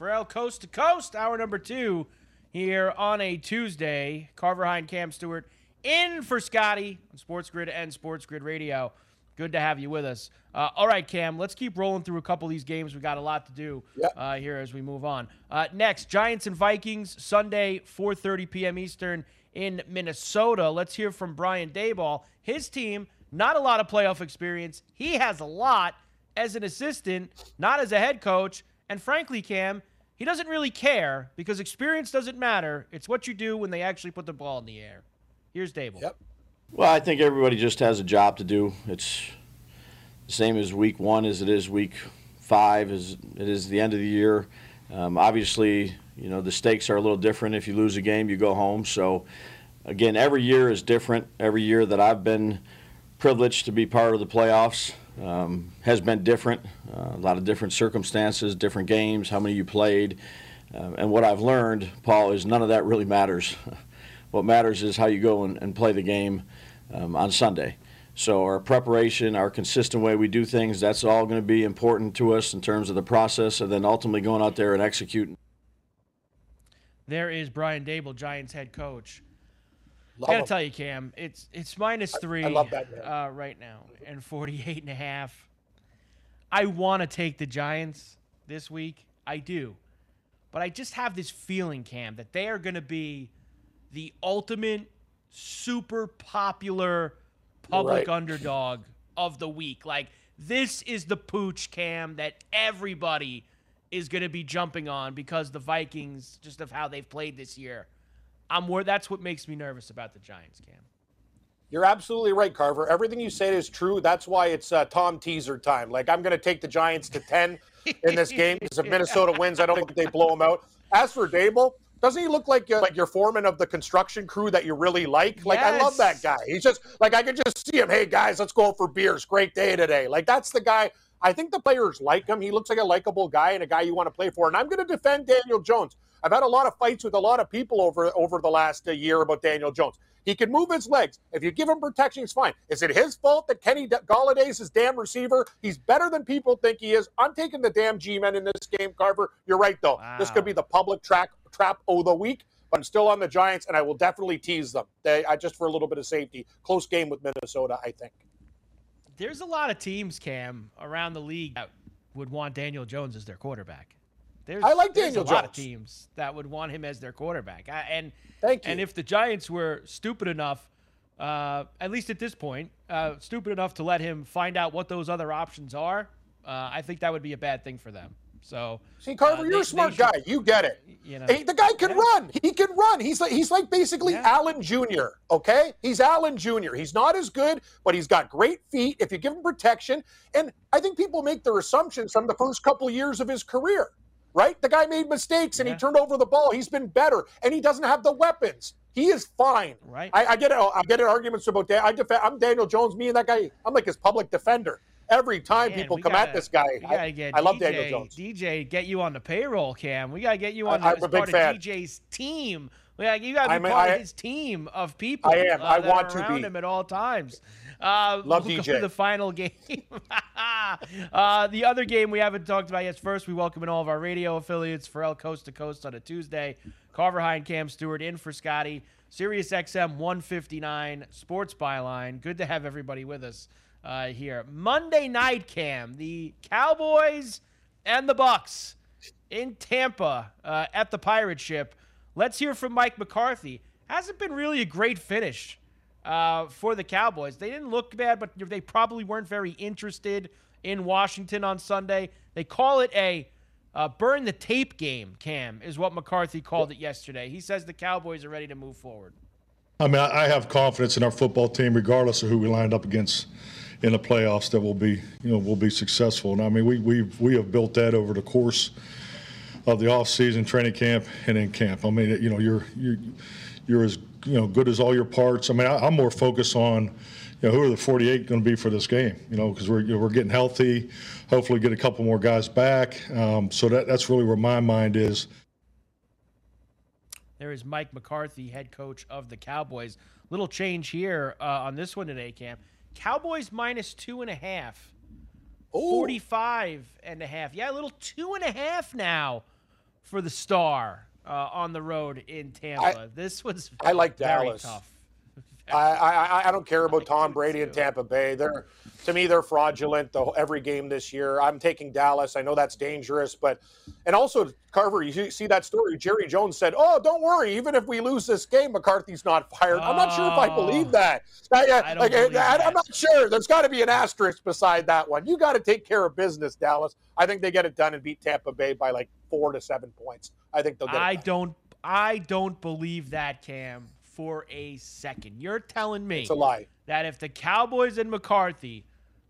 for El Coast to Coast, hour number two here on a Tuesday. Carver Hine, Cam Stewart in for Scotty on Sports Grid and Sports Grid Radio. Good to have you with us. Uh, all right, Cam, let's keep rolling through a couple of these games. We got a lot to do Yep. uh, here as we move on. Uh, next, Giants and Vikings, Sunday, 4:30 p.m. Eastern in Minnesota. Let's hear from Brian Daboll. His team, not a lot of playoff experience. He has a lot as an assistant, not as a head coach. And frankly, Cam, he doesn't really care because experience doesn't matter. It's what you do when they actually put the ball in the air. Here's Daboll. Yep. Well, I think everybody just has a job to do. It's the same as week one as it is week five, as it is the end of the year. Um, obviously, you know, the stakes are a little different. If you lose a game, you go home. So, again, every year is different. Every year that I've been privileged to be part of the playoffs um, has been different. Uh, a lot of different circumstances, different games, how many you played. Um, and what I've learned, Paul, is none of that really matters. what matters is how you go and, and play the game um, on Sunday. So our preparation, our consistent way we do things, that's all going to be important to us in terms of the process, and then ultimately going out there and executing. There is Brian Daboll, Giants head coach. Love I gotta him. tell you, Cam, it's it's minus three love that uh, right now and 48 and a half. I want to take the Giants this week. I do. But I just have this feeling, Cam, that they are going to be the ultimate super popular public Right. underdog of the week. Like, this is the pooch, Cam, that everybody is going to be jumping on because the Vikings, just of how they've played this year. I'm wor- That's what makes me nervous about the Giants, Cam. You're absolutely right, Carver. Everything you say is true. That's why it's uh, Tom teaser time. Like I'm going to take the Giants to ten in this game because if Minnesota wins, I don't think they blow them out. As for Daboll, doesn't he look like uh, like your foreman of the construction crew that you really like? Like I love that guy. He's just like I could just see him. Hey guys, let's go for beers. Great day today. Like that's the guy. I think the players like him. He looks like a likable guy and a guy you want to play for. And I'm going to defend Daniel Jones. I've had a lot of fights with a lot of people over over the last uh, year about Daniel Jones. He can move his legs. If you give him protection, it's fine. Is it his fault that Kenny Golladay's his damn receiver? He's better than people think he is. I'm taking the damn G-men in this game, Carver. You're right, though. This could be the public track trap of the week. But I'm still on the Giants, and I will definitely tease them. They, I just for a little bit of safety. Close game with Minnesota, I think. There's a lot of teams, Cam, around the league that would want Daniel Jones as their quarterback. There's, I like there's Daniel a lot of teams that would want him as their quarterback. I, and Thank you. and if the Giants were stupid enough, uh, at least at this point, uh, stupid enough to let him find out what those other options are, uh, I think that would be a bad thing for them. So See, Carver, uh, you're they- a smart should- guy. You get it. You know, Hey, the guy can Yeah. run. He can run. He's like he's like basically Yeah. Allen Jr. Okay, he's Allen Jr. He's not as good, but he's got great feet if you give him protection. And I think people make their assumptions from the first couple years of his career. Right? The guy made mistakes and Yeah. he turned over the ball. He's been better, and he doesn't have the weapons. He is fine. Right. I, I get it. I get it. Arguments about that. I defend. I'm Daniel Jones. Me and that guy. I'm like his public defender. Every time Man, people come at gotta- this guy, I, get I love Daniel Jones. DJ, get you on the payroll, Cam. We gotta get you on I- the, I'm as a big part fan. of DJ's team. Gotta, you gotta be I'm part I- of his team of people. I am. uh, I want to around be. him at all times. Uh, Love we'll DJ. the final game. uh, the other game we haven't talked about yet. First, we welcome in all of our radio affiliates for El Coast to Coast on a Tuesday. Carver High and Cam Stewart in for Scotty. Sirius XM 159 Sports Byline. Good to have everybody with us uh, here. Monday night, Cam. The Cowboys and the Bucks in Tampa uh, at the Pirate Ship. Let's hear from Mike McCarthy. Hasn't been really a great finish uh, for the Cowboys. They didn't look bad, but they probably weren't very interested in Washington on Sunday. They call it a uh, burn the tape game, Cam, is what McCarthy called it yesterday. He says the Cowboys are ready to move forward. I mean, I have confidence in our football team, regardless of who we lined up against in the playoffs, that will be, you know, will be successful. And I mean, we we we have built that over the course of the off-season training camp and in camp. I mean, you know, you're you're you're as you know good as all your parts. I mean, I, I'm more focused on, you know, who are the 48 going to be for this game? You know, because we're you know, we're getting healthy. Hopefully, get a couple more guys back. Um, so that that's really where my mind is. There is Mike McCarthy, head coach of the Cowboys. Little change here uh, on this one today, Cam. Cowboys minus two and a half. 45 and a half. Yeah, a little two and a half now for the star uh, on the road in Tampa. this was I like very Dallas. tough. I, I I don't care about Tom Brady and Tampa Bay. They're to me they're fraudulent. The every game this year. I'm taking Dallas. I know that's dangerous, but and also Carver. You see- that story? Jerry Jones said, "Oh, don't worry. Even if we lose this game, McCarthy's not fired." I'm not sure if I oh. believe Oh. that. I, I like, believe I, that. I'm not sure. There's got to be an asterisk beside that one. You got to take care of business, Dallas. I think they get it done and beat Tampa Bay by like four to seven points. I think they'll get I it done. don't I don't believe that, Cam, for a second. You're telling me It's a lie. that if the Cowboys and McCarthy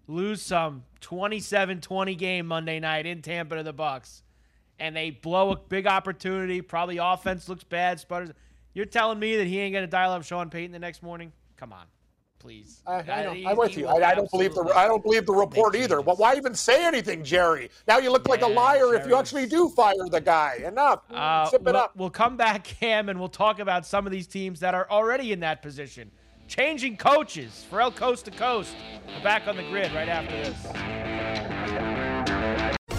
lose some 27-20 game Monday night in Tampa to the Bucks and they blow a big opportunity, probably offense looks bad, sputters. You're telling me that he ain't going to dial up Sean Payton the next morning? Come on. Please. I, I Uh, know. I'm with you. I, I don't believe the I don't believe the report either. But why even say anything, Jerry? Now you look like a Yeah, liar if you actually do fire the guy. Enough. Uh, Sip it we'll, up. We'll come back, Cam, and we'll talk about some of these teams that are already in that position. Changing coaches for El Coast to Coast. We're back on the grid right after this.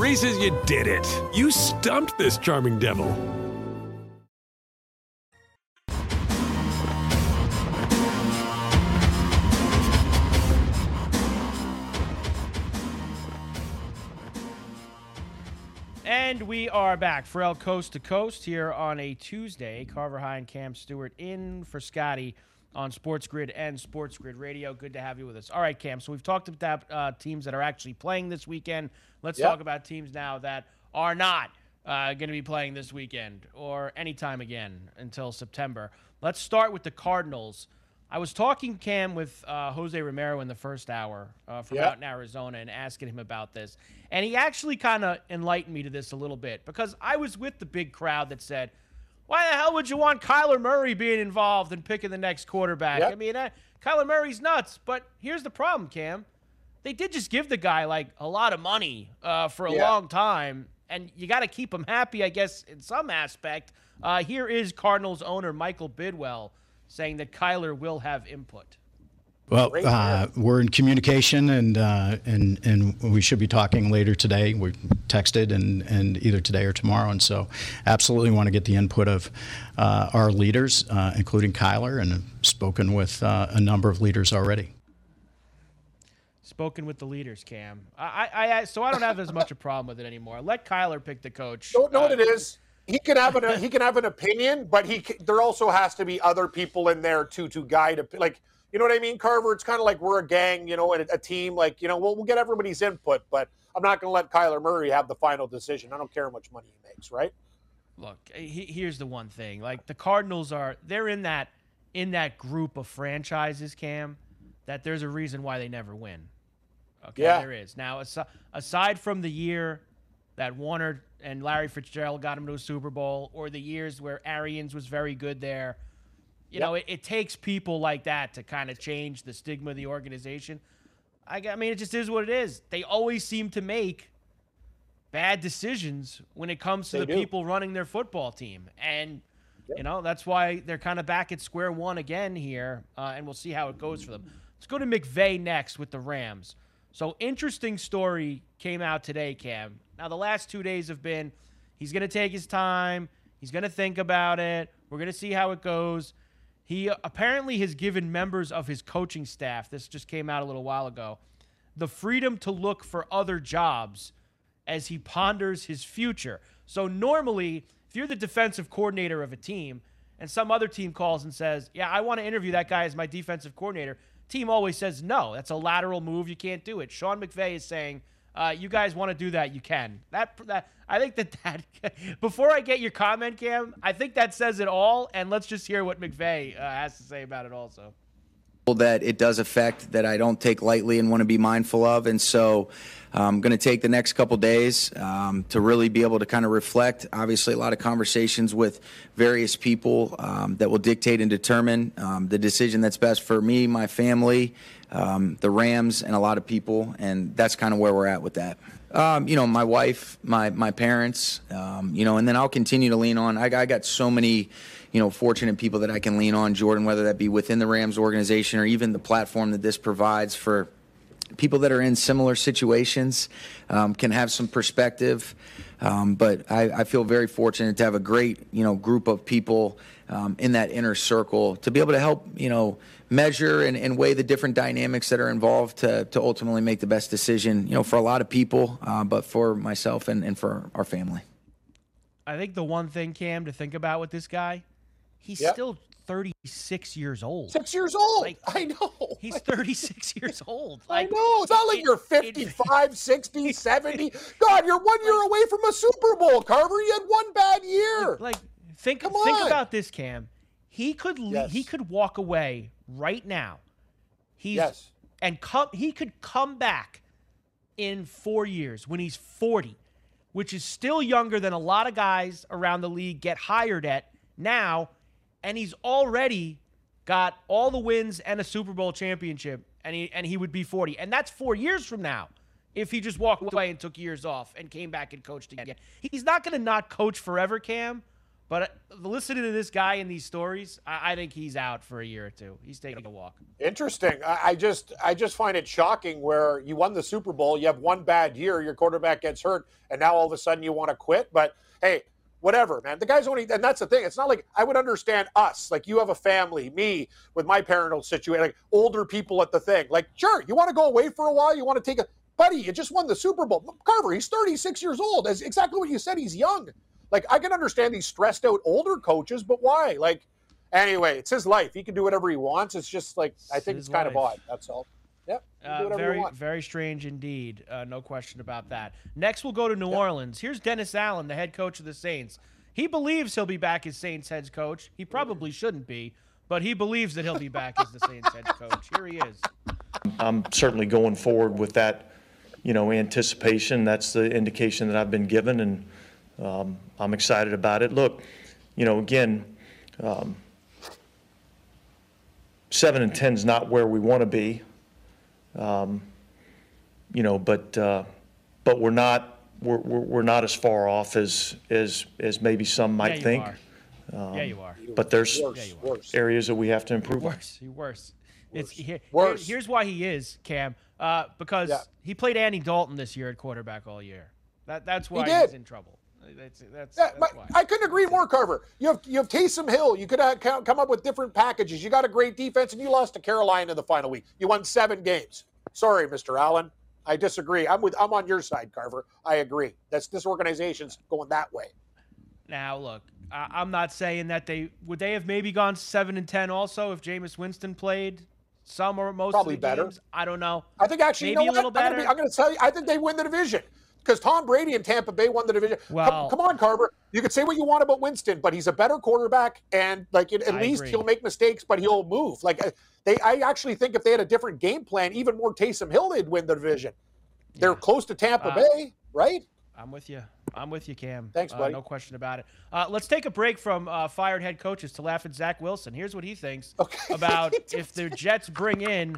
Reese's, you did it. You stumped this charming devil. And we are back El Coast to Coast here on a Tuesday. Carver High and Cam Stewart in for Scotty on Sports Grid and Sports Grid Radio. Good to have you with us. All right, Cam. So we've talked about uh, teams that are actually playing this weekend. Let's Yep. talk about teams now that are not uh, going to be playing this weekend or anytime again until September. Let's start with the Cardinals. I was talking, Cam, with uh, Jose Romero in the first hour uh, from Yeah. out in Arizona and asking him about this. And he actually kind of enlightened me to this a little bit because I was with the big crowd that said, why the hell would you want Kyler Murray being involved in picking the next quarterback? Yep. I mean, uh, Kyler Murray's nuts. But here's the problem, Cam. they did just give the guy like a lot of money uh, for a Yeah. long time, and you got to keep him happy, I guess, in some aspect. Uh, here is Cardinals owner Michael Bidwill saying that Kyler will have input. Well, uh, we're in communication, and uh, and and we should be talking later today. We texted, and and either today or tomorrow, and so absolutely want to get the input of uh, our leaders, uh, including Kyler, and have spoken with uh, a number of leaders already. Spoken with the leaders, Cam. I, I, I so I don't have as much a problem with it anymore. Let Kyler pick the coach. Don't know Uh, what it is. He can have an he can have an opinion, but he c- there also has to be other people in there to to guide. A, like you know what I mean, Carver. It's kind of like we're a gang, you know, and a, a team. Like you know, we'll we'll get everybody's input, but I'm not going to let Kyler Murray have the final decision. I don't care how much money he makes, right? Look, eh, he, here's the one thing. Like the Cardinals are they're in that in that group of franchises, Cam, that there's a reason why they never win. Okay, Yeah. there is. Now, asi- aside from the year that Warner and Larry Fitzgerald got him to a Super Bowl, or the years where Arians was very good there, you know, it, it takes people like that to kind of change the stigma of the organization. I mean, it just is what it is. They always seem to make bad decisions when it comes to They the do. people running their football team. And, you know, that's why they're kind of back at square one again here, uh, and we'll see how it goes for them. Let's go to McVay next with the Rams. So, interesting story came out today, Cam. Now, the last two days have been he's going to take his time, he's going to think about it, we're going to see how it goes. He uh, apparently has given members of his coaching staff, this just came out a little while ago, the freedom to look for other jobs as he ponders his future. So normally, if you're the defensive coordinator of a team and some other team calls and says, "Yeah, I want to interview that guy as my defensive coordinator," team always says, "No, that's a lateral move. You can't do it." Sean McVay is saying, uh, "You guys want to do that? You can." That that I think that that before I get your comment, Cam, I think that says it all. And let's just hear what McVay uh, has to say about it also. that it does affect that I don't take lightly and want to be mindful of. And so I'm going to take the next couple days um, to really be able to kind of reflect. Obviously, a lot of conversations with various people um, that will dictate and determine um, the decision that's best for me, my family, um, the Rams, and a lot of people. And that's kind of where we're at with that. Um, you know, my wife, my my parents, um, you know, and then I'll continue to lean on. I, I got so many, you know, fortunate people that I can lean on, Jordan, whether that be within the Rams organization or even the platform that this provides for people that are in similar situations um, can have some perspective. Um, but I, I feel very fortunate to have a great, you know, group of people um, in that inner circle to be able to help, you know, measure and, and weigh the different dynamics that are involved to, to ultimately make the best decision, you know, for a lot of people, uh, but for myself and, and for our family. I think the one thing, Cam, to think about with this guy, he's Yep. still 36 years old. Six years old. Like, I know. He's 36 years old. I know. It's not like it- you're it- 55, 60, 70. God, you're one year away from a Super Bowl, Carver. You had one bad year. Like, think Come on. think about this, Cam. He could Yes. he could walk away right now. He's Yes. and come he could come back in 4 years when he's 40, which is still younger than a lot of guys around the league get hired at now, and he's already got all the wins and a Super Bowl championship and he and he would be 40. And that's 4 years from now. If he just walked away and took years off and came back and coached again. He's not going to not coach forever, Cam, but uh, listening to this guy in these stories, I, I think he's out for a year or two. He's taking a walk. Interesting. I, I just I just find it shocking where you won the Super Bowl, you have one bad year, your quarterback gets hurt, and now all of a sudden you want to quit. But hey, whatever, man. The guy's only and that's the thing. It's not like I would understand us. Like you have a family, me with my parental situation, like older people at the thing. Like, sure, you want to go away for a while, you want to take a buddy, you just won the Super Bowl. Carver, he's 36 years old. That's exactly what you said. He's young. Like I can understand these stressed out older coaches, but why? Like Anyway, it's his life. He can do whatever he wants. It's just like I think his it's kind of odd. That's all. Yep. Uh, very, very strange indeed. Uh, no question about that. Next, we'll go to New Orleans. Here's Dennis Allen, the head coach of the Saints. He believes he'll be back as Saints head coach. He probably shouldn't be, but he believes that he'll be back as the Saints head coach. Here he is. I'm certainly going forward with that, you know, anticipation. That's the indication that I've been given, and um, I'm excited about it. Look, you know, again, um, seven and ten is not where we want to be. Um, you know, but uh, but we're not we're, we're, we're not as far off as as as maybe some might yeah, you think. Are. Um, yeah, you are. But there's Worse, yeah, worse. areas that we have to improve. on. Worse, you worse. It's here, Worse. Here's why he is Cam, uh, because Yeah. he played Andy Dalton this year at quarterback all year. That that's why did. he's in trouble. That's that's, Yeah, that's. I couldn't agree more, Carver. You have you have Taysom Hill. You could uh, co- come up with different packages. You got a great defense, and you lost to Carolina in the final week. You won seven games. Sorry, Mr. Allen. I disagree. I'm with I'm on your side, Carver. I agree. That's this organization's going that way. Now, look, I, I'm not saying that they would they have maybe gone seven and ten also if Jameis Winston played some or most Probably of the better. games. I don't know. I think actually, maybe you know a little what? I'm better. gonna, be, I'm gonna tell you. I think they win the division because Tom Brady and Tampa Bay won the division. Come- Well- come, on, Carver. You could say what you want about Winston, but he's a better quarterback, and like at, I least agree. he'll make mistakes, but he'll move. Like uh, they, I actually think if they had a different game plan, even more Taysom Hill, they'd win the division. They're close to Tampa Uh, Bay, right? I'm with you. I'm with you, Cam. Thanks, Uh, buddy. no question about it. Uh, let's take a break from uh, fired head coaches to laugh at Zach Wilson. Here's what he thinks Okay. about if the Jets bring in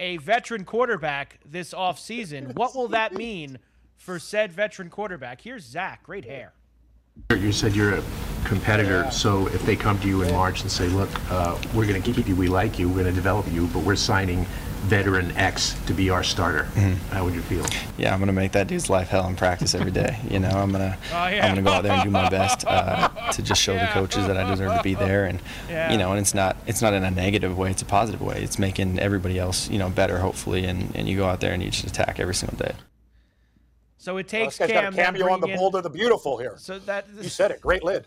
a veteran quarterback this offseason. What will that mean for said veteran quarterback? Here's Zach. Great hair. You said you're a competitor, so if they come to you in March and say, look, uh, we're going to keep you, we like you, we're going to develop you, but we're signing veteran X to be our starter, how would you feel? Yeah, I'm gonna make that dude's life hell in practice every day. You know, I'm gonna Oh, yeah. I'm gonna go out there and do my best uh, to just show Yeah. the coaches that I deserve to be there. And Yeah. you know, and it's not it's not in a negative way; it's a positive way. It's making everybody else you know better, hopefully. And, and you go out there and you just attack every single day. So it takes Well, this guy's got a cameo on the in- Bold and the Beautiful here. So that You said it. Great lid.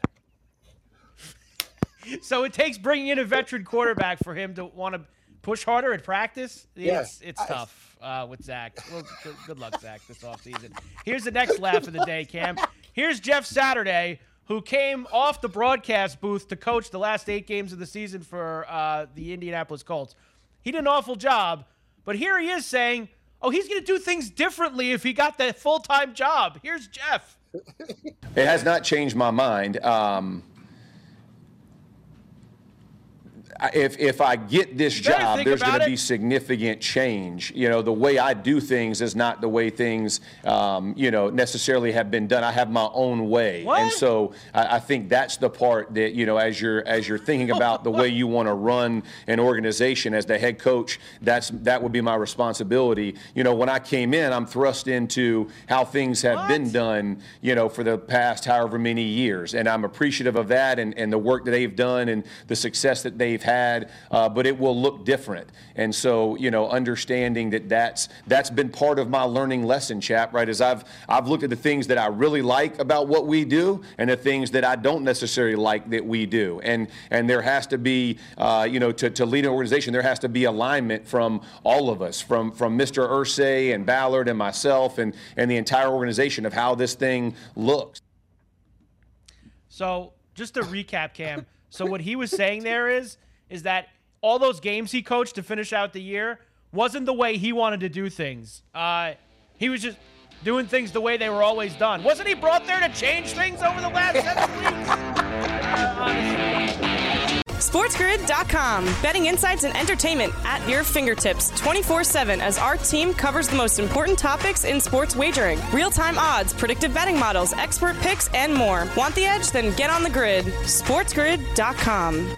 so it takes bringing in a veteran quarterback for him to want to push harder at practice. Yeah. It's it's tough uh, with Zach. Well, good, good luck, Zach, this offseason. Here's the next laugh of the day, Cam. Here's Jeff Saturday, who came off the broadcast booth to coach the last eight games of the season for uh, the Indianapolis Colts. He did an awful job, but here he is saying, "Oh, he's going to do things differently if he got that full time job." Here's Jeff. It has not changed my mind. Um, I- if if I get this job, there's going to be significant change. You know, the way I do things is not the way things, um, you know, necessarily have been done. I have my own way, and so I, I think that's the part that you know, as you're as you're thinking about the way you want to run an organization as the head coach, that's that would be my responsibility. You know, when I came in, I'm thrust into how things have been done, you know, for the past however many years. And I'm appreciative of that and, and the work that they've done and the success that they've had, uh, but it will look different. And so, you know, understanding that that's, that's been part of my learning lesson, chap, right? As I've, I've looked at the things that I really like about what we do and the things that I don't necessarily like that we do. And, and there has to be, uh, you know, to, to lead an organization, there has to be alignment from all of us, from, from Mr. Irsay and Ballard and myself and, and the entire organization of how this thing looks. So just to recap, Cam. So what he was saying there is, is that all those games he coached to finish out the year wasn't the way he wanted to do things. Uh, he was just doing things the way they were always done. Wasn't he brought there to change things over the last seven weeks? Uh, honestly. SportsGrid.com. Betting insights and entertainment at your fingertips 24 7 as our team covers the most important topics in sports wagering real time odds, predictive betting models, expert picks, and more. Want the edge? Then get on the grid. SportsGrid.com.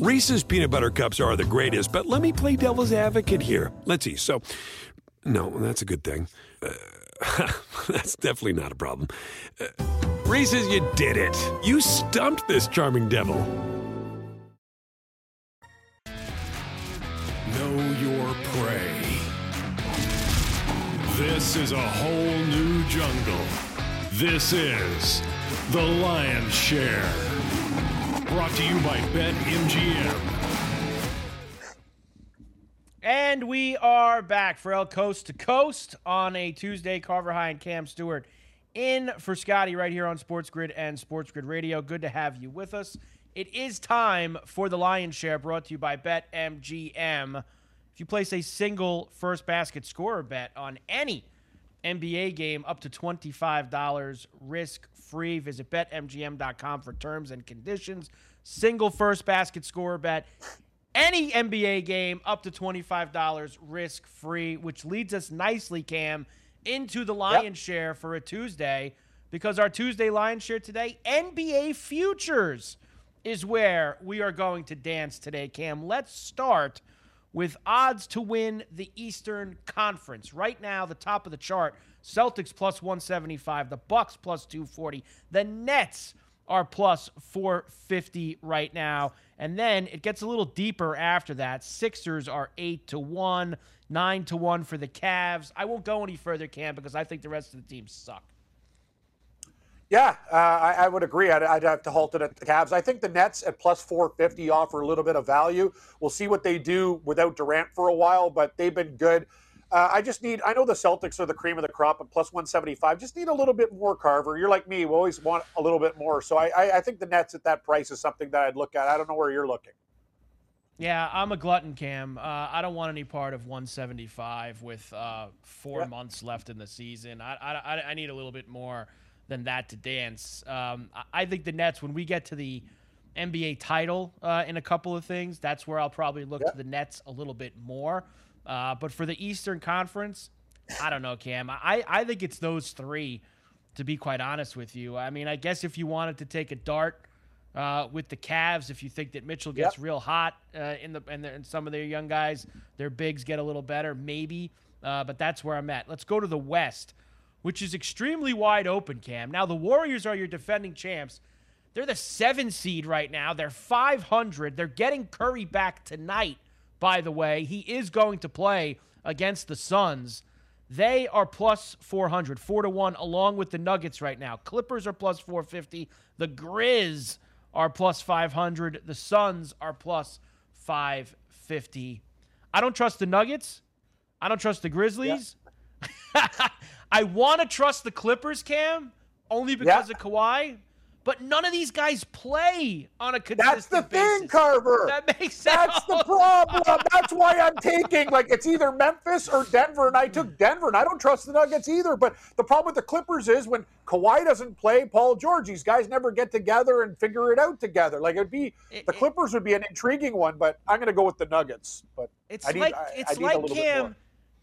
Reese's peanut butter cups are the greatest, but let me play devil's advocate here. Let's see. So, no, that's a good thing. Uh, that's definitely not a problem. Uh, Reese's, you did it. You stumped this charming devil. Know your prey. This is a whole new jungle. This is The Lion's Share. Brought to you by BetMGM. And we are back for El Coast to Coast on a Tuesday. Carver High and Cam Stewart in for Scotty right here on Sports Grid and Sports Grid Radio. Good to have you with us. It is time for the Lion Share brought to you by BetMGM. If you place a single first basket scorer bet on any NBA game up to $25 risk free, visit betmgm.com for terms and conditions. Single first basket score bet any NBA game up to $25 risk free, which leads us nicely, Cam, into the Lion yep. Share for a Tuesday because our Tuesday Lion Share today, NBA Futures is where we are going to dance today, Cam. Let's start with odds to win the Eastern Conference. Right now, the top of the chart, Celtics plus 175, the Bucks plus 240, the Nets are plus 450 right now. And then it gets a little deeper after that. Sixers are 8 to 1, 9 to 1 for the Cavs. I won't go any further, Cam, because I think the rest of the teams suck. Yeah, uh, I, I, would agree. I'd, I'd, have to halt it at the Cavs. I think the Nets at plus 450 offer a little bit of value. We'll see what they do without Durant for a while, but they've been good. Uh, I just need, I know the Celtics are the cream of the crop at plus 175. Just need a little bit more, Carver. You're like me, we always want a little bit more. So I, I, I think the Nets at that price is something that I'd look at. I don't know where you're looking. Yeah, I'm a glutton, Cam. Uh, I don't want any part of 175 with uh, four months left in the season. I, I, I need a little bit more than that to dance. Um, I think the Nets, when we get to the NBA title uh, in a couple of things, that's where I'll probably look to the Nets a little bit more. Uh, but for the Eastern Conference, I don't know, Cam. I, I think it's those three, to be quite honest with you. I mean, I guess if you wanted to take a dart uh, with the Cavs, if you think that Mitchell gets yep. real hot uh, in the and, the and, some of their young guys, their bigs get a little better, maybe. Uh, but that's where I'm at. Let's go to the West which is extremely wide open, Cam. Now, the Warriors are your defending champs. They're the seven seed right now. They're 500. They're getting Curry back tonight, by the way. He is going to play against the Suns. They are plus 400, 4 to 1, along with the Nuggets right now. Clippers are plus 450. The Grizz are plus 500. The Suns are plus 550. I don't trust the Nuggets. I don't trust the Grizzlies. I want to trust the Clippers, Cam, only because yeah. of Kawhi. But none of these guys play on a consistent That's the basis. thing, Carver. That makes sense. That's the problem. That's why I'm taking like it's either Memphis or Denver, and I took hmm. Denver, and I don't trust the Nuggets either. But the problem with the Clippers is when Kawhi doesn't play, Paul George, these guys never get together and figure it out together. Like it'd be it, the Clippers would be an intriguing one, but I'm going to go with the Nuggets. But it's need, like I, it's I like Cam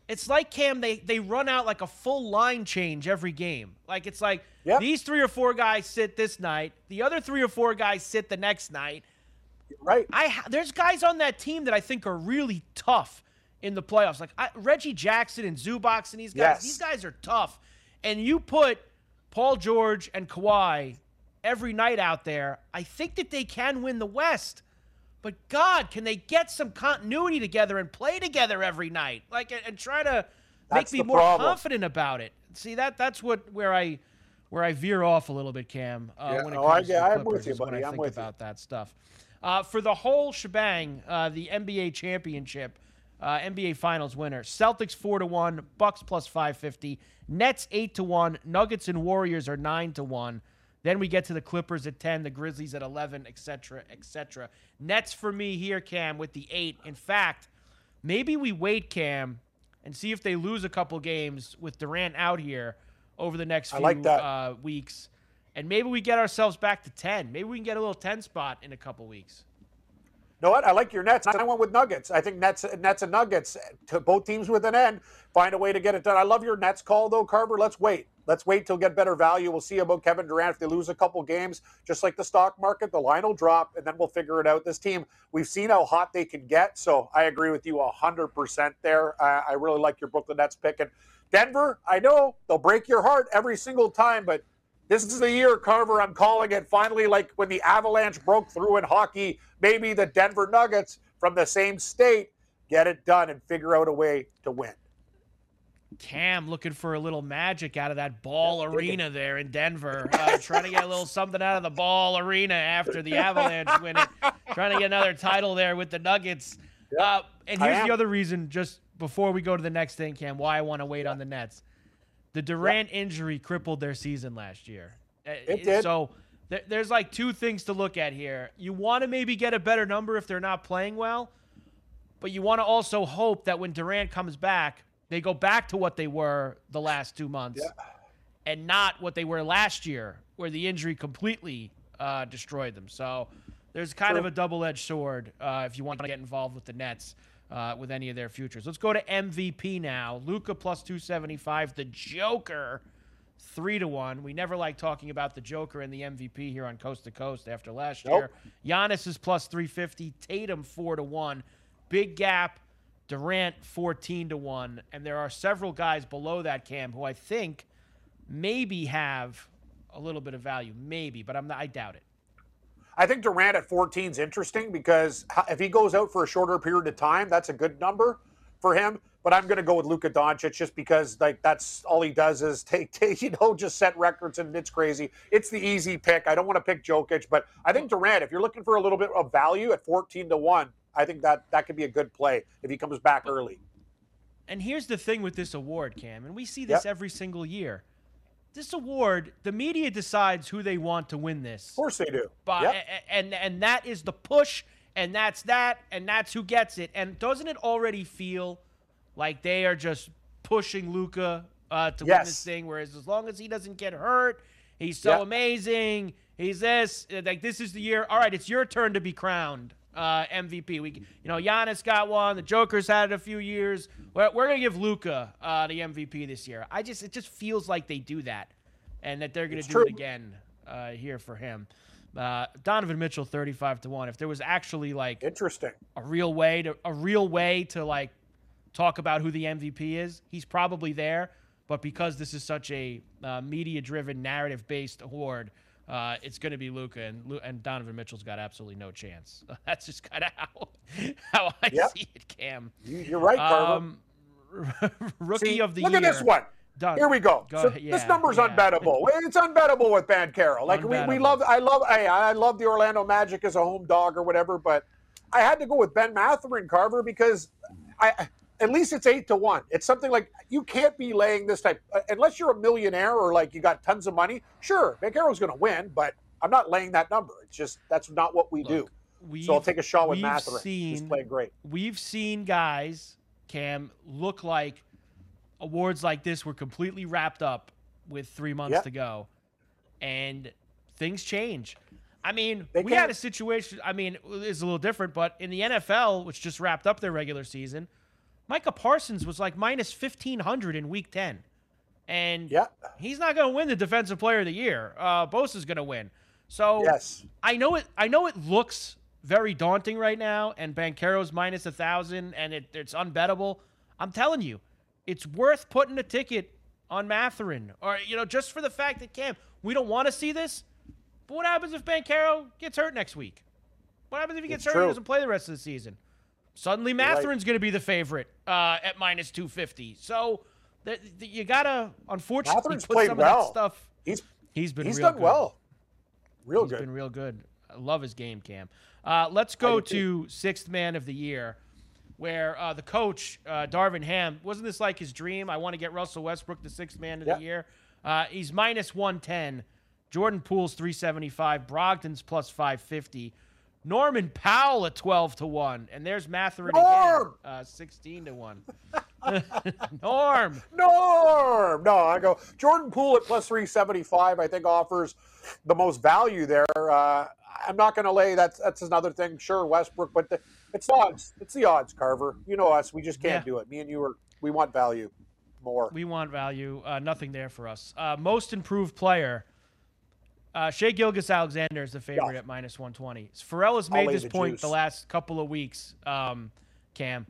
it's like Cam. They they run out like a full line change every game. Like it's like yep. these three or four guys sit this night, the other three or four guys sit the next night. Right. I there's guys on that team that I think are really tough in the playoffs. Like I, Reggie Jackson and Zubac and these guys. Yes. These guys are tough. And you put Paul George and Kawhi every night out there. I think that they can win the West. But God, can they get some continuity together and play together every night? Like and, and try to that's make me more problem. confident about it. See that that's what where I where I veer off a little bit, Cam. Uh, yeah, when it comes I, to the I'm with you, buddy. When I I'm think with about you. that stuff. Uh, for the whole shebang, uh, the NBA championship, uh, NBA Finals winner: Celtics four to one, Bucks plus five fifty, Nets eight to one, Nuggets and Warriors are nine to one. Then we get to the Clippers at 10, the Grizzlies at 11, etc., etc. Nets for me here, Cam, with the eight. In fact, maybe we wait, Cam, and see if they lose a couple games with Durant out here over the next few like uh, weeks. And maybe we get ourselves back to 10. Maybe we can get a little 10 spot in a couple weeks. Know what? I like your Nets. I went with Nuggets. I think Nets, Nets and Nuggets, to both teams with an end, find a way to get it done. I love your Nets call though, Carver. Let's wait. Let's wait till get better value. We'll see about Kevin Durant if they lose a couple games. Just like the stock market, the line will drop, and then we'll figure it out. This team, we've seen how hot they can get. So I agree with you hundred percent there. I, I really like your Brooklyn Nets pick. And Denver, I know they'll break your heart every single time, but this is the year, Carver. I'm calling it. Finally, like when the Avalanche broke through in hockey, maybe the Denver Nuggets from the same state get it done and figure out a way to win. Cam looking for a little magic out of that ball arena there in Denver, uh, trying to get a little something out of the ball arena after the Avalanche win it, trying to get another title there with the Nuggets. Uh, and here's the other reason, just before we go to the next thing, Cam, why I want to wait on the Nets. The Durant injury crippled their season last year. Uh, It did. So th- there's like two things to look at here. You want to maybe get a better number if they're not playing well, but you want to also hope that when Durant comes back, they go back to what they were the last two months and not what they were last year, where the injury completely uh, destroyed them. So there's kind of a double edged sword uh, if you want to get involved with the Nets. Uh, with any of their futures. Let's go to MVP now. Luka plus 275. The Joker, three to one. We never like talking about the Joker and the MVP here on Coast to Coast after last Nope. year. Giannis is plus 350. Tatum four to one. Big gap. Durant 14 to one. And there are several guys below that cam who I think maybe have a little bit of value, maybe, but I'm not, I doubt it. I think Durant at 14 is interesting because if he goes out for a shorter period of time, that's a good number for him. But I'm going to go with Luka Doncic just because like that's all he does is take, take you know just set records and it's crazy. It's the easy pick. I don't want to pick Jokic, but I think Durant, if you're looking for a little bit of value at 14 to one, I think that that could be a good play if he comes back early. And here's the thing with this award, Cam, and we see this Yep. every single year. This award, the media decides who they want to win this. Of course they do. But Yep. and and that is the push, and that's that, and that's who gets it. And doesn't it already feel like they are just pushing Luka uh, to win this thing? Whereas as long as he doesn't get hurt, he's so Yep. amazing. He's this. Like this is the year. All right, it's your turn to be crowned uh, MVP. We, you know, Giannis got one. The Joker's had it a few years. We're, we're gonna give Luka uh, the MVP this year. I just, it just feels like they do that, and that they're gonna It's do true. it again uh, here for him. Uh, Donovan Mitchell, thirty-five to one. If there was actually like interesting a real way to a real way to like talk about who the MVP is, he's probably there. But because this is such a uh, media-driven, narrative-based award, uh, it's going to be Luka, and and Donovan Mitchell's got absolutely no chance. That's just kind of how how I Yep. see it, Cam. You- You're right, Carver. Um, rookie See, of the look year. Look at this one. Done. Here we go. Go so ahead. this number's yeah. unbettable. It's unbettable with Banchero. Like we, we love I love I, I love the Orlando Magic as a home dog or whatever, but I had to go with Ben Mathurin Carver because I at least it's eight to one. It's something like you can't be laying this type uh, unless you're a millionaire or like you got tons of money. Sure, Banchero's going to win, but I'm not laying that number. It's just that's not what we do. So I'll take a shot with Mathurin. He's playing great. We've seen guys, Cam, look like awards like this were completely wrapped up with three months Yeah. to go, and things change. I mean, They we had a situation. I mean, it's a little different, but in the NFL, which just wrapped up their regular season, Micah Parsons was like minus fifteen hundred in Week Ten, and yeah. he's not going to win the Defensive Player of the Year. Uh, Bosa's going to win. So Yes. I know it. I know it looks very daunting right now, and Banchero's minus a thousand, and it, it's unbettable. I'm telling you, it's worth putting a ticket on Mathurin, or you know, just for the fact that Cam, we don't want to see this. But what happens if Bankero gets hurt next week? What happens if he gets It's hurt and doesn't play the rest of the season? Suddenly. Mathurin's going to be the favorite uh, at minus 250. So th- th- you got to, unfortunately, Mathurin's put played some well. of that stuff. He's he's been he's real done good. well. Real He's good. been real good. I love his game, Cam. Uh, let's go to sixth man of the year, where uh, the coach uh, Darvin Ham wasn't this like his dream? I want to get Russell Westbrook the sixth man of Yeah. the year. Uh, he's minus one ten. Jordan Poole's three seventy five. Brogdon's plus five fifty. Norman Powell at twelve to one, and there's Mathurin again, uh, sixteen to one. Norm. Norm. No, I go Jordan Poole at plus 375. I think offers the most value there. Uh, I'm not going to lay that's that's another thing. Sure, Westbrook, but the, it's odds. It's the odds, Carver. You know us. We just can't Yeah. do it. Me and you are. We want value more. We want value. Uh, nothing there for us. Uh, most improved player. Uh, Shai Gilgeous-Alexander is the favorite Yeah. at minus 120. Pharrell has made this the point juice. the last couple of weeks, um, Cam.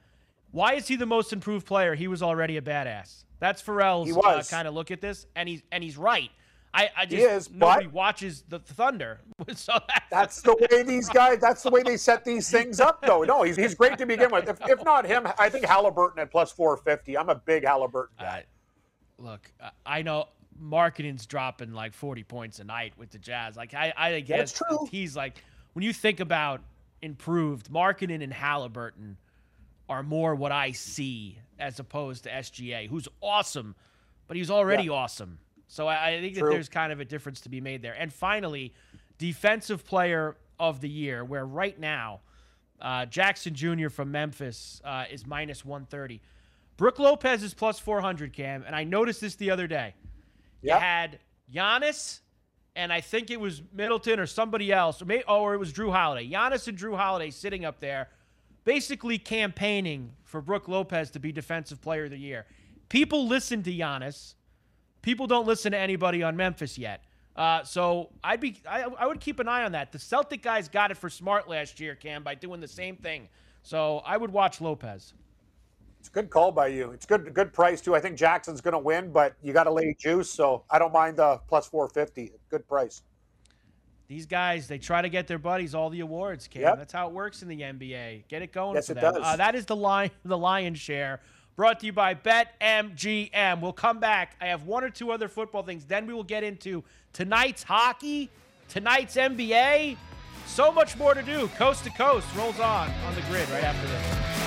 Why is he the most improved player? He was already a badass. That's Pharrell's uh, kind of look at this, and he's and he's right. I, I just He is, nobody watches the Thunder, so that's, That's the way these guys. That's the way they set these things up, though. No, he's, he's great to begin with. If, if not him, I think Halliburton at plus 450. I'm a big Halliburton guy. look, I- I know Markkanen's dropping like 40 points a night with the Jazz. Like I, I guess true. he's like when you think about improved marketing and Haliburton are more what I see as opposed to SGA, who's awesome, but he's already Yeah. awesome. So I, I think that there's kind of a difference to be made there. And finally, defensive player of the year, where right now, uh, Jackson Jr. from Memphis uh, is minus 130. Brooke Lopez is plus 400, Cam. And I noticed this the other day. Yep. had Giannis, and I think it was Middleton or somebody else, or, may, oh, or it was Jrue Holiday. Giannis and Jrue Holiday sitting up there, basically campaigning for Brooke Lopez to be Defensive Player of the Year. People listen to Giannis. People don't listen to anybody on Memphis yet. Uh, so I'd be, I, I would keep an eye on that. The Celtic guys got it for smart last year, Cam, by doing the same thing. So I would watch Lopez. It's a good call by you. It's good, good price too. I think Jackson's going to win, but you got to lay juice, so I don't mind the plus 450. Good price. These guys, they try to get their buddies all the awards, Cam. Yep. That's how it works in the NBA. Get it going Yes, for it them. does. Uh, that is the lion, the lion's share. Brought to you by BetMGM. We'll come back. I have one or two other football things. Then we will get into tonight's hockey, tonight's NBA. So much more to do. Coast to coast rolls on on the grid right after this.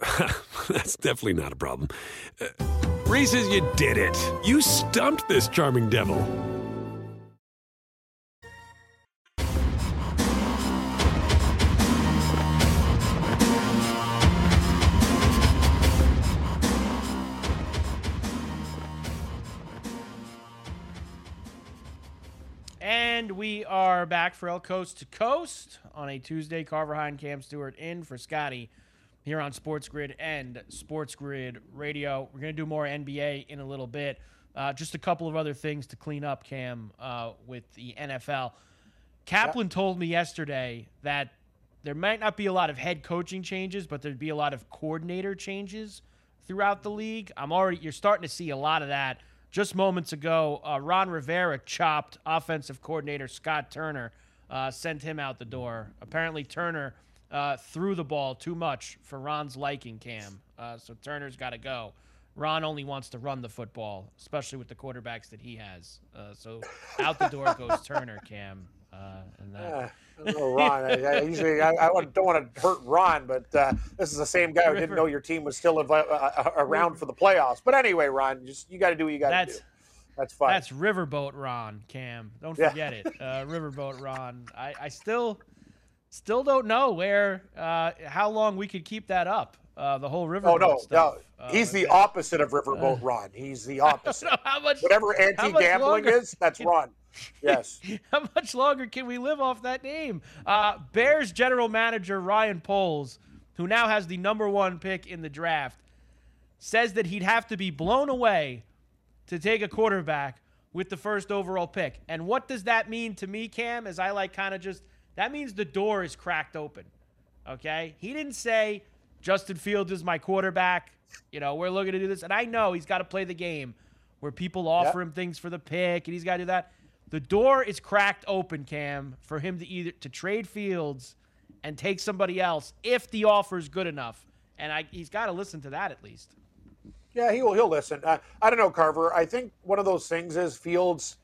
that's definitely not a problem. Uh, Reese's, you did it. You stumped this charming devil. And we are back for El Coast to Coast on a Tuesday. Carver Hine, Cam Stewart in for Scotty here on Sports Grid and Sports Grid Radio. We're going to do more NBA in a little bit. Uh, just a couple of other things to clean up, Cam, uh, with the NFL. Kaplan told me yesterday that there might not be a lot of head coaching changes, but there'd be a lot of coordinator changes throughout the league. I'm already you're starting to see a lot of that. Just moments ago, uh, Ron Rivera chopped offensive coordinator Scott Turner, uh, sent him out the door. Apparently, Turner uh, threw the ball too much for Ron's liking, Cam. Uh, so Turner's got to go. Ron only wants to run the football, especially with the quarterbacks that he has. Uh, so out the door goes Turner, Cam. Uh, and that. Yeah, I Ron. I, I usually I, I don't want to hurt Ron, but uh, this is the same guy who didn't know your team was still uh, uh, around for the playoffs. But anyway, Ron, just you got to do what you got to do. That's fine. That's Riverboat Ron, Cam. Don't Yeah. forget it. Uh, Riverboat Ron. I, I still still don't know where uh, how long we could keep that up. Uh, the whole riverboat Oh no, stuff. no. Uh, He's the opposite of Riverboat Ron. He's the opposite. how much Whatever anti-gambling is, that's Ron. Yes. How much longer can we live off that name? Uh, Bears general manager Ryan Poles, who now has the number one pick in the draft, says that he'd have to be blown away to take a quarterback with the first overall pick. And what does that mean to me, Cam? As I like kind of just that means the door is cracked open. Okay? He didn't say Justin Fields is my quarterback. You know, we're looking to do this. And I know he's got to play the game where people offer him things for the pick and he's got to do that. The door is cracked open, Cam, for him to either to trade Fields and take somebody else if the offer is good enough. And I, he's got to listen to that at least. Yeah, he will. He'll listen. Uh, I don't know, Carver. I think one of those things is Fields.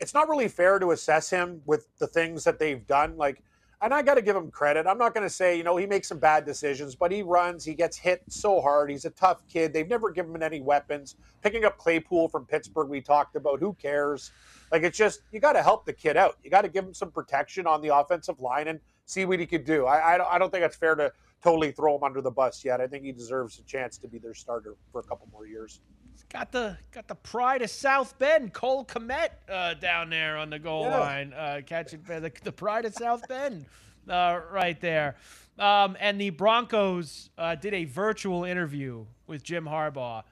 It's not really fair to assess him with the things that they've done. Like, and I got to give him credit. I'm not going to say you know he makes some bad decisions, but he runs. He gets hit so hard. He's a tough kid. They've never given him any weapons. Picking up Claypool from Pittsburgh, we talked about. Who cares? Like, it's just you got to help the kid out. You got to give him some protection on the offensive line and see what he could do. I, I. I don't think it's fair to totally throw him under the bus yet. I think he deserves a chance to be their starter for a couple more years. Got the got the pride of South Bend, Cole Kmet uh, down there on the goal Yeah. line, uh, catching the, the pride of South Bend, uh, right there. Um, and the Broncos uh, did a virtual interview with Jim Harbaugh.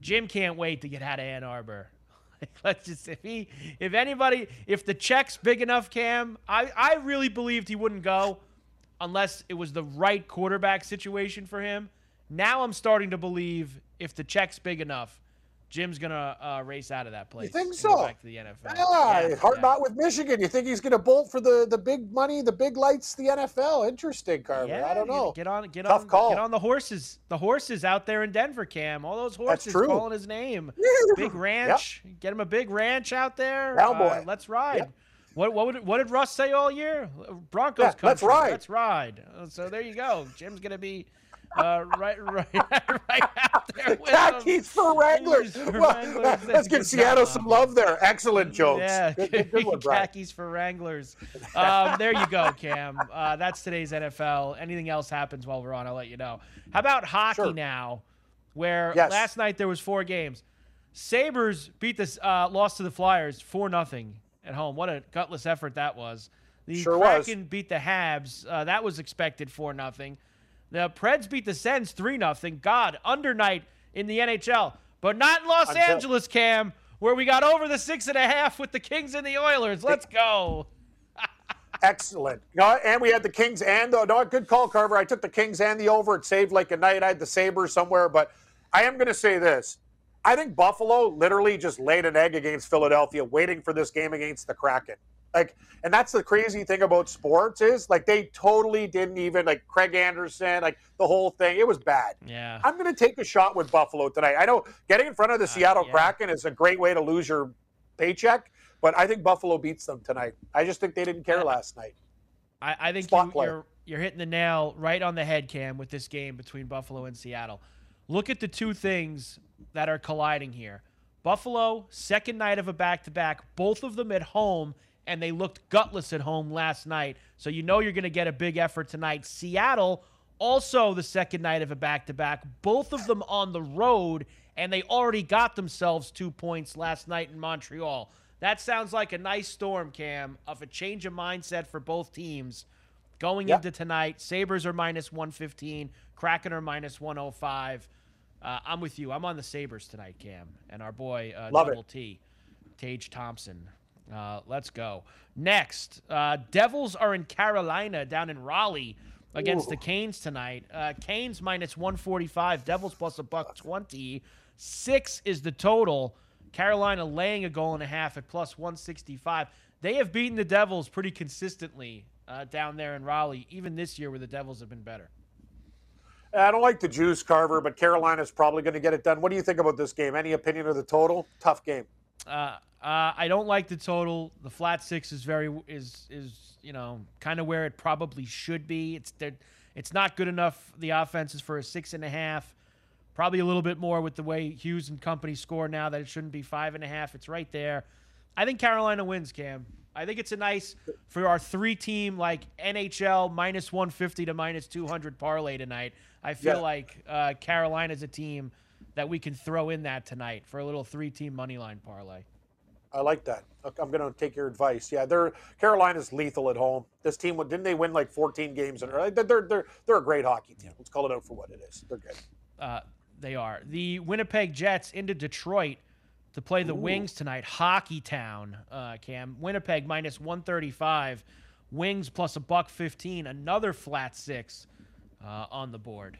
Jim can't wait to get out of Ann Arbor. Let's just if he if anybody if the check's big enough, Cam, I I really believed he wouldn't go unless it was the right quarterback situation for him. Now I'm starting to believe if the check's big enough, Jim's gonna uh, race out of that place. You think so? Back to the NFL. Yeah, Yeah, hard yeah. not with Michigan. You think he's going to bolt for the the big money, the big lights, the NFL? Interesting, Carver. Yeah, I don't know. Get on, get Tough on, call. get on the horses. The horses out there in Denver, Cam. All those horses calling his name. Big ranch. Get him a big ranch out there. Cowboy. Uh, let's ride. What what would, what did Russ say all year? Broncos Yeah, country. let's ride. Let's ride. Uh, So there you go. Jim's gonna be uh, right right right out there. with for Wranglers. Well, let's give Seattle some love there. Excellent jokes. Yeah, Good, good, good one, khakis for Wranglers. Um, there you go, Cam. Uh, that's today's NFL. Anything else happens while we're on, I'll let you know. How about hockey Sure. now? Where Yes. last night there was four games. Sabres beat this, uh, lost to the Flyers four nothing at home. What a gutless effort that was. The Sure was. Beat the Habs. Uh, that was expected four nothing. The Preds beat the Sens three nothing. God, under night in the NHL, but not in Los Until- Angeles, Cam, where we got over the six and a half with the Kings and the Oilers. Let's go. Excellent. And we had the Kings and the no, good call, Carver. I took the Kings and the over. It saved like a night. I had the Sabres somewhere, but I am going to say this. I think Buffalo literally just laid an egg against Philadelphia, waiting for this game against the Kraken. Like, and that's the crazy thing about sports is like they totally didn't even like Craig Anderson, like the whole thing. It was bad. Yeah. I'm going to take a shot with Buffalo tonight. I know getting in front of the uh, Seattle yeah. Kraken is a great way to lose your paycheck, but I think Buffalo beats them tonight. I just think they didn't care last night. I, I think Spot you, you're you're hitting the nail right on the head, Cam, with this game between Buffalo and Seattle. Look at the two things that are colliding here. Buffalo, second night of a back-to-back, both of them at home, and they looked gutless at home last night. So you know you're going to get a big effort tonight. Seattle, also the second night of a back-to-back, both of them on the road, and they already got themselves two points last night in Montreal. That sounds like a nice storm, Cam, of a change of mindset for both teams. Going Yeah. into tonight, Sabres are minus 115, Kraken are minus 105. Uh, I'm with you. I'm on the Sabres tonight, Cam, and our boy uh, Love it. Double T, Tage Thompson. Uh, let's go. Next, uh, Devils are in Carolina down in Raleigh against Ooh. the Canes tonight. Uh, Canes minus 145, Devils plus a buck 20. Six is the total. Carolina laying a goal and a half at plus 165. They have beaten the Devils pretty consistently uh, down there in Raleigh, even this year where the Devils have been better. I don't like the juice, Carver, but Carolina's probably going to get it done. What do you think about this game? Any opinion of the total? Tough game. Uh, uh, I don't like the total. The flat six is very is is you know kind of where it probably should be. It's it's not good enough. The offense is for a six and a half. Probably a little bit more with the way Hughes and company score now that it shouldn't be five and a half. It's right there. I think Carolina wins, Cam. I think it's a nice for our three team like NHL minus 150 to minus 200 parlay tonight. I feel Yeah. like uh, Carolina's a team that we can throw in that tonight for a little three team money line parlay. I like that. I'm going to take your advice. Yeah, they're Carolina's lethal at home. This team didn't they win like 14 games in a row? They're they're they're, they're a great hockey team. Let's call it out for what it is. They're good. Uh, they are. The Winnipeg Jets into Detroit to play the Wings tonight. Hockey Town, uh, Cam. Winnipeg minus 135. Wings plus a buck 15. Another flat six uh, on the board.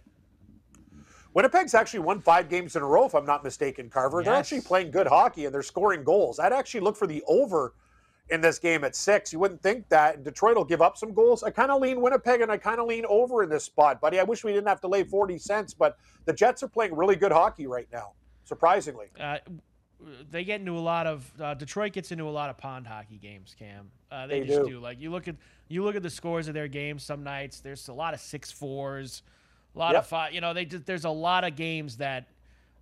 Winnipeg's actually won five games in a row, if I'm not mistaken, Carver. They're actually playing good hockey and they're scoring goals. I'd actually look for the over in this game at six. You wouldn't think that. Detroit will give up some goals. I kind of lean Winnipeg and I kind of lean over in this spot, buddy. I wish we didn't have to lay 40 cents, but the Jets are playing really good hockey right now, surprisingly. Uh, they get into a lot of uh, Detroit gets into a lot of pond hockey games. Cam, uh, they, They just do. do. Like you look at you look at the scores of their games. Some nights there's a lot of six fours, a lot Yep. of five. You know, they just, there's a lot of games that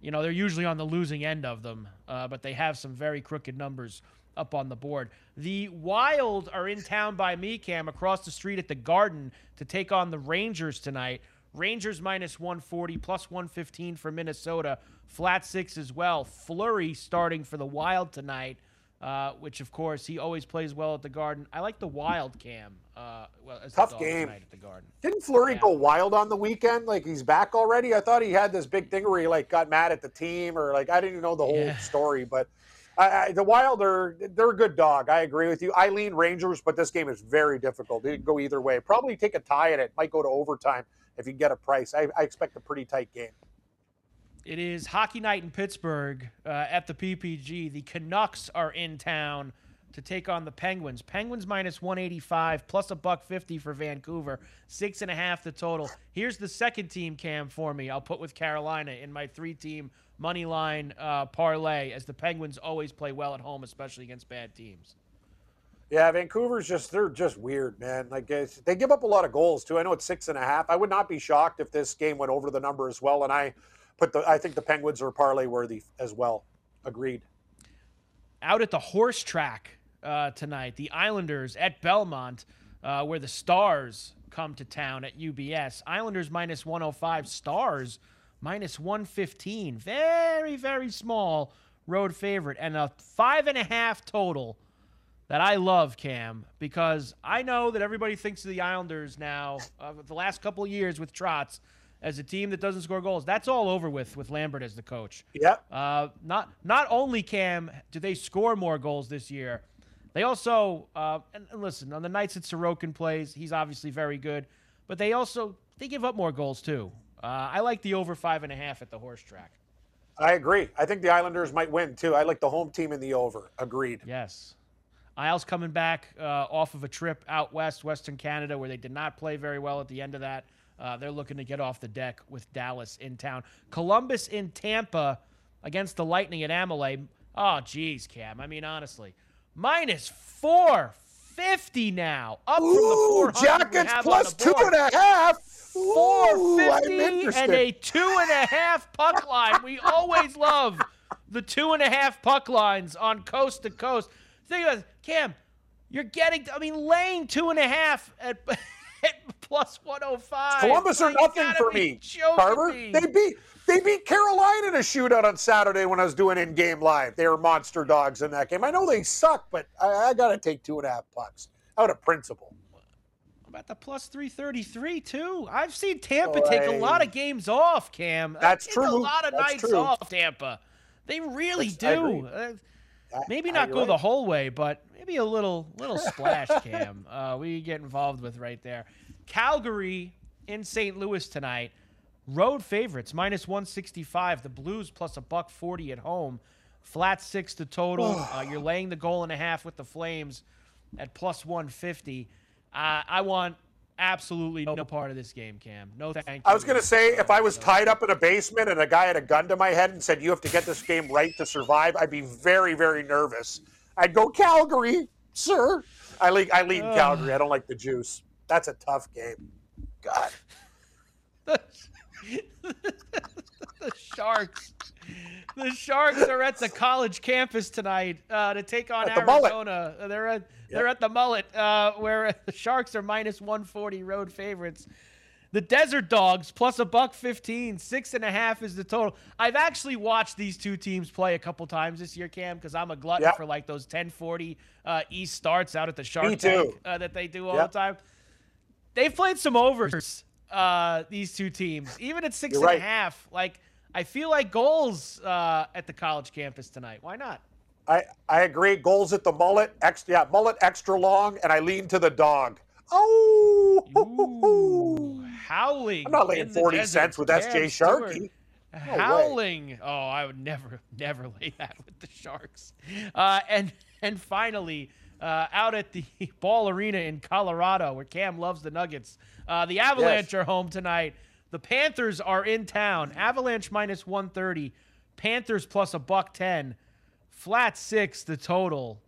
you know they're usually on the losing end of them, uh, but they have some very crooked numbers up on the board. The Wild are in town by me, Cam, across the street at the Garden to take on the Rangers tonight. Rangers minus 140, plus 115 for Minnesota. Flat six as well. Fleury starting for the Wild tonight, uh, which of course he always plays well at the Garden. I like the Wild Cam. Uh, well, as Tough game. at the Garden. Didn't Fleury Yeah. go wild on the weekend? Like he's back already? I thought he had this big thing where he like got mad at the team or like I didn't even know the whole Yeah. story. But I, I, the Wild are they're a good dog. I agree with you. I lean Rangers, but this game is very difficult. It could go either way. Probably take a tie in it. Might go to overtime if you get a price. I, I expect a pretty tight game. It is hockey night in Pittsburgh uh, at the PPG. The Canucks are in town to take on the Penguins. Penguins minus 185 plus a buck 50 for Vancouver. Six and a half the total. Here's the second team cam for me. I'll put with Carolina in my three team money line uh, parlay as the Penguins always play well at home, especially against bad teams. Yeah, Vancouver's just they're just weird, man. Like they give up a lot of goals too. I know it's six and a half. I would not be shocked if this game went over the number as well. And I put the I think the Penguins are parlay worthy as well. Agreed. out at the horse track uh, tonight. The Islanders at Belmont, uh, where the Stars come to town at UBS. Islanders minus 105, Stars minus 115. Very, very small road favorite. And a five and a half total that I love, Cam, because I know that everybody thinks of the Islanders now, uh, the last couple of years with Trotz, as a team that doesn't score goals. That's all over with with Lambert as the coach. Yep. Uh, not not only Cam do they score more goals this year, they also uh, and, and listen on the nights that Sorokin plays, he's obviously very good, but they also they give up more goals too. Uh, I like the over five and a half at the horse track. I agree. I think the Islanders might win too. I like the home team in the over. Agreed. Yes. Isles coming back uh, off of a trip out west, Western Canada, where they did not play very well at the end of that. Uh, they're looking to get off the deck with Dallas in town. Columbus in Tampa against the Lightning at Amalie. Oh, geez, Cam. I mean, honestly, minus four fifty now, up from the Ooh, four hundred. Jackets plus two and a half. Four Ooh, I'm fifty interested. and a two and a half puck line. We always love the two and a half puck lines on coast to coast. Think about it, Cam. You're getting, I mean, laying two and a half at, at plus 105. Columbus are nothing for me, Carver. They beat they beat Carolina in a shootout on Saturday when I was doing in game live. They were monster dogs in that game. I know they suck, but I, I got to take two and a half pucks out of principle. about the plus 333 too. I've seen Tampa take a lot of games off, Cam. That's true. A lot of That's nights true. off, Tampa. They really That's- do. Uh, maybe not go right. the whole way, but maybe a little little splash, Cam. Uh, we get involved with right there. Calgary in St. Louis tonight. Road favorites minus 165. The Blues plus a buck 40 at home. Flat six to total. uh, you're laying the goal and a half with the Flames at plus 150. Uh, I want absolutely no part of this game, Cam. No thank you. I was going to say, if I was tied up in a basement and a guy had a gun to my head and said, You have to get this game right to survive, I'd be very, very nervous. I'd go, Calgary, sir. I, lead, I lead Calgary. I don't like the juice. That's a tough game. God. the Sharks. The Sharks are at the college campus tonight uh, to take on At. Arizona. Uh, They're at they're at the Mullet, uh, where the Sharks are minus 140 road favorites. The Desert Dogs plus a buck 15, six and a half is the total. I've actually watched these two teams play a couple times this year, Cam, because I'm a glutton Yep. for like those 1040 uh, East starts out at the Shark Tank uh, that they do all Yep. the time. They've played some overs, uh, these two teams, even at six and a half. Like, I feel like goals uh, at the college campus tonight. Why not? I, I agree. Goals at the mullet, extra, yeah, mullet extra long, and I lean to the dog. Oh, howling. I'm not laying 40 desert. cents with Cam SJ. Sharkey. way. Howling. Oh, I would never, never lay that with the Sharks. Uh, and and finally, uh, out at the Ball Arena in Colorado, where Cam loves the Nuggets, uh, the Avalanche are home tonight. The Panthers are in town. Avalanche minus 130. Panthers plus a buck 10. Flat six, the total.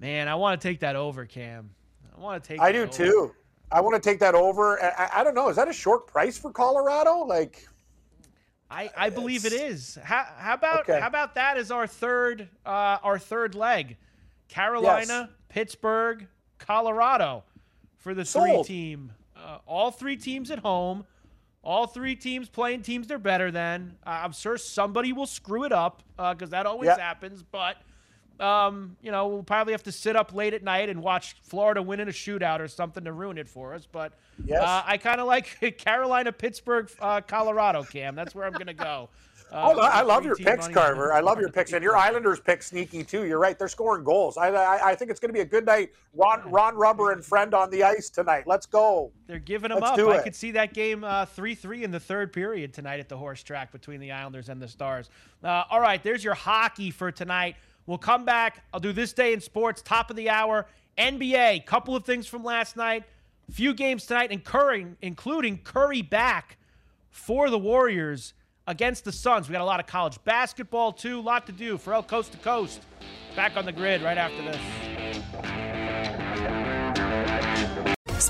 Man, I want to take that over, Cam. I want to take. I do over. too. I want to take that over. I, I- I don't know. Is that a short price for Colorado? Like, I, I believe it is. How, how about Okay. how about that as our third uh, our third leg? Carolina, Pittsburgh, Colorado for the three Sold. team. Uh, all three teams at home. All three teams playing teams they're better than. Uh, I'm sure somebody will screw it up because that always Yep. happens. But um, you know, we'll probably have to sit up late at night and watch Florida win in a shootout or something to ruin it for us. But Yes. uh, I kind of like Carolina, Pittsburgh, uh, Colorado. Cam, that's where I'm gonna go. Uh, oh, I love your picks, Carver. I love your picks, and your Islanders pick sneaky too. You're right; they're scoring goals. I, I, I think it's going to be a good night. Ron, Ron Rubber and friend on the ice tonight. Let's go. They're giving them Let's up. I could see that game uh, three-three in the third period tonight at the horse track between the Islanders and the Stars. Uh, all right, there's your hockey for tonight. We'll come back. I'll do this day in sports, top of the hour. NBA, couple of things from last night, few games tonight, Curry, including Curry back for the Warriors against the Suns. We got a lot of college basketball too, a lot to do for El Coast to Coast. Back on the grid right after this.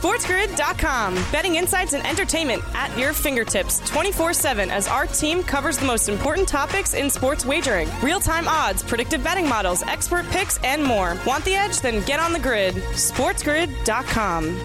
SportsGrid.com. Betting insights and entertainment at your fingertips 24 7 as our team covers the most important topics in sports wagering real time odds, predictive betting models, expert picks, and more. Want the edge? Then get on the grid. SportsGrid.com.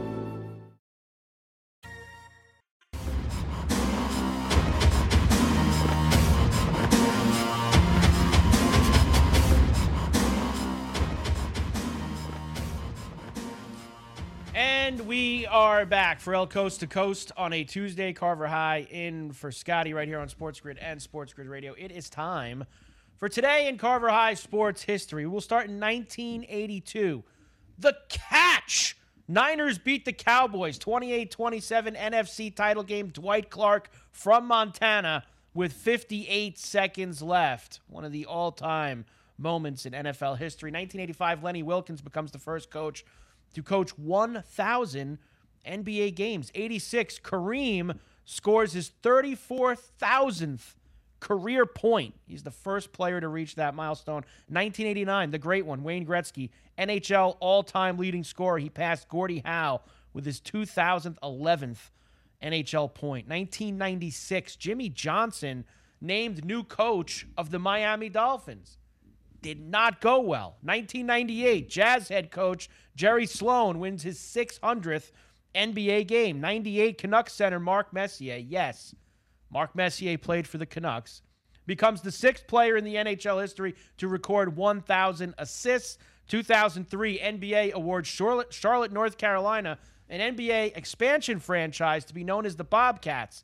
We are back for El Coast to Coast on a Tuesday. Carver High in for Scotty right here on Sports Grid and Sports Grid Radio. It is time for today in Carver High sports history. We'll start in 1982. The catch! Niners beat the Cowboys 28 27 NFC title game. Dwight Clark from Montana with 58 seconds left. One of the all time moments in NFL history. 1985, Lenny Wilkens becomes the first coach to coach 1,000 NBA games. 86, Kareem scores his 34,000th career point. He's the first player to reach that milestone. 1989, the great one, Wayne Gretzky, NHL all time leading scorer. He passed Gordie Howe with his 2011th NHL point. 1996, Jimmy Johnson named new coach of the Miami Dolphins. Did not go well. 1998, Jazz head coach Jerry Sloan wins his 600th NBA game. 98, Canucks center Mark Messier. Yes, Mark Messier played for the Canucks. Becomes the sixth player in the NHL history to record 1,000 assists. 2003 NBA awards Charlotte, Charlotte, North Carolina, an NBA expansion franchise to be known as the Bobcats.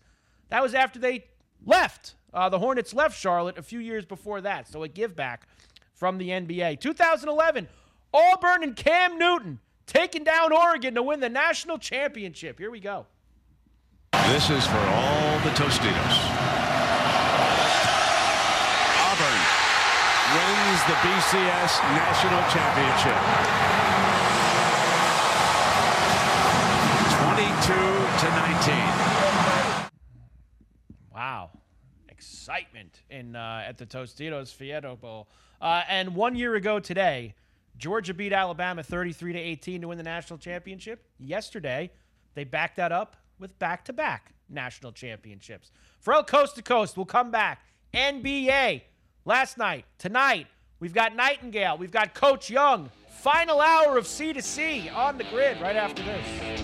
That was after they left. Uh, the Hornets left Charlotte a few years before that, so a give back from the NBA. 2011, Auburn and Cam Newton taking down Oregon to win the national championship. Here we go. This is for all the Tostitos. Auburn wins the BCS national championship. 22 to 19. Wow. Excitement in uh, at the Tostitos Fiesta Bowl. Uh, and one year ago today, Georgia beat Alabama 33 to 18 to win the national championship. Yesterday, they backed that up with back-to-back national championships. Ferrall Coast to Coast we'll come back. NBA last night, tonight, we've got Nightingale, we've got Coach Young. Final hour of C to C on the grid right after this.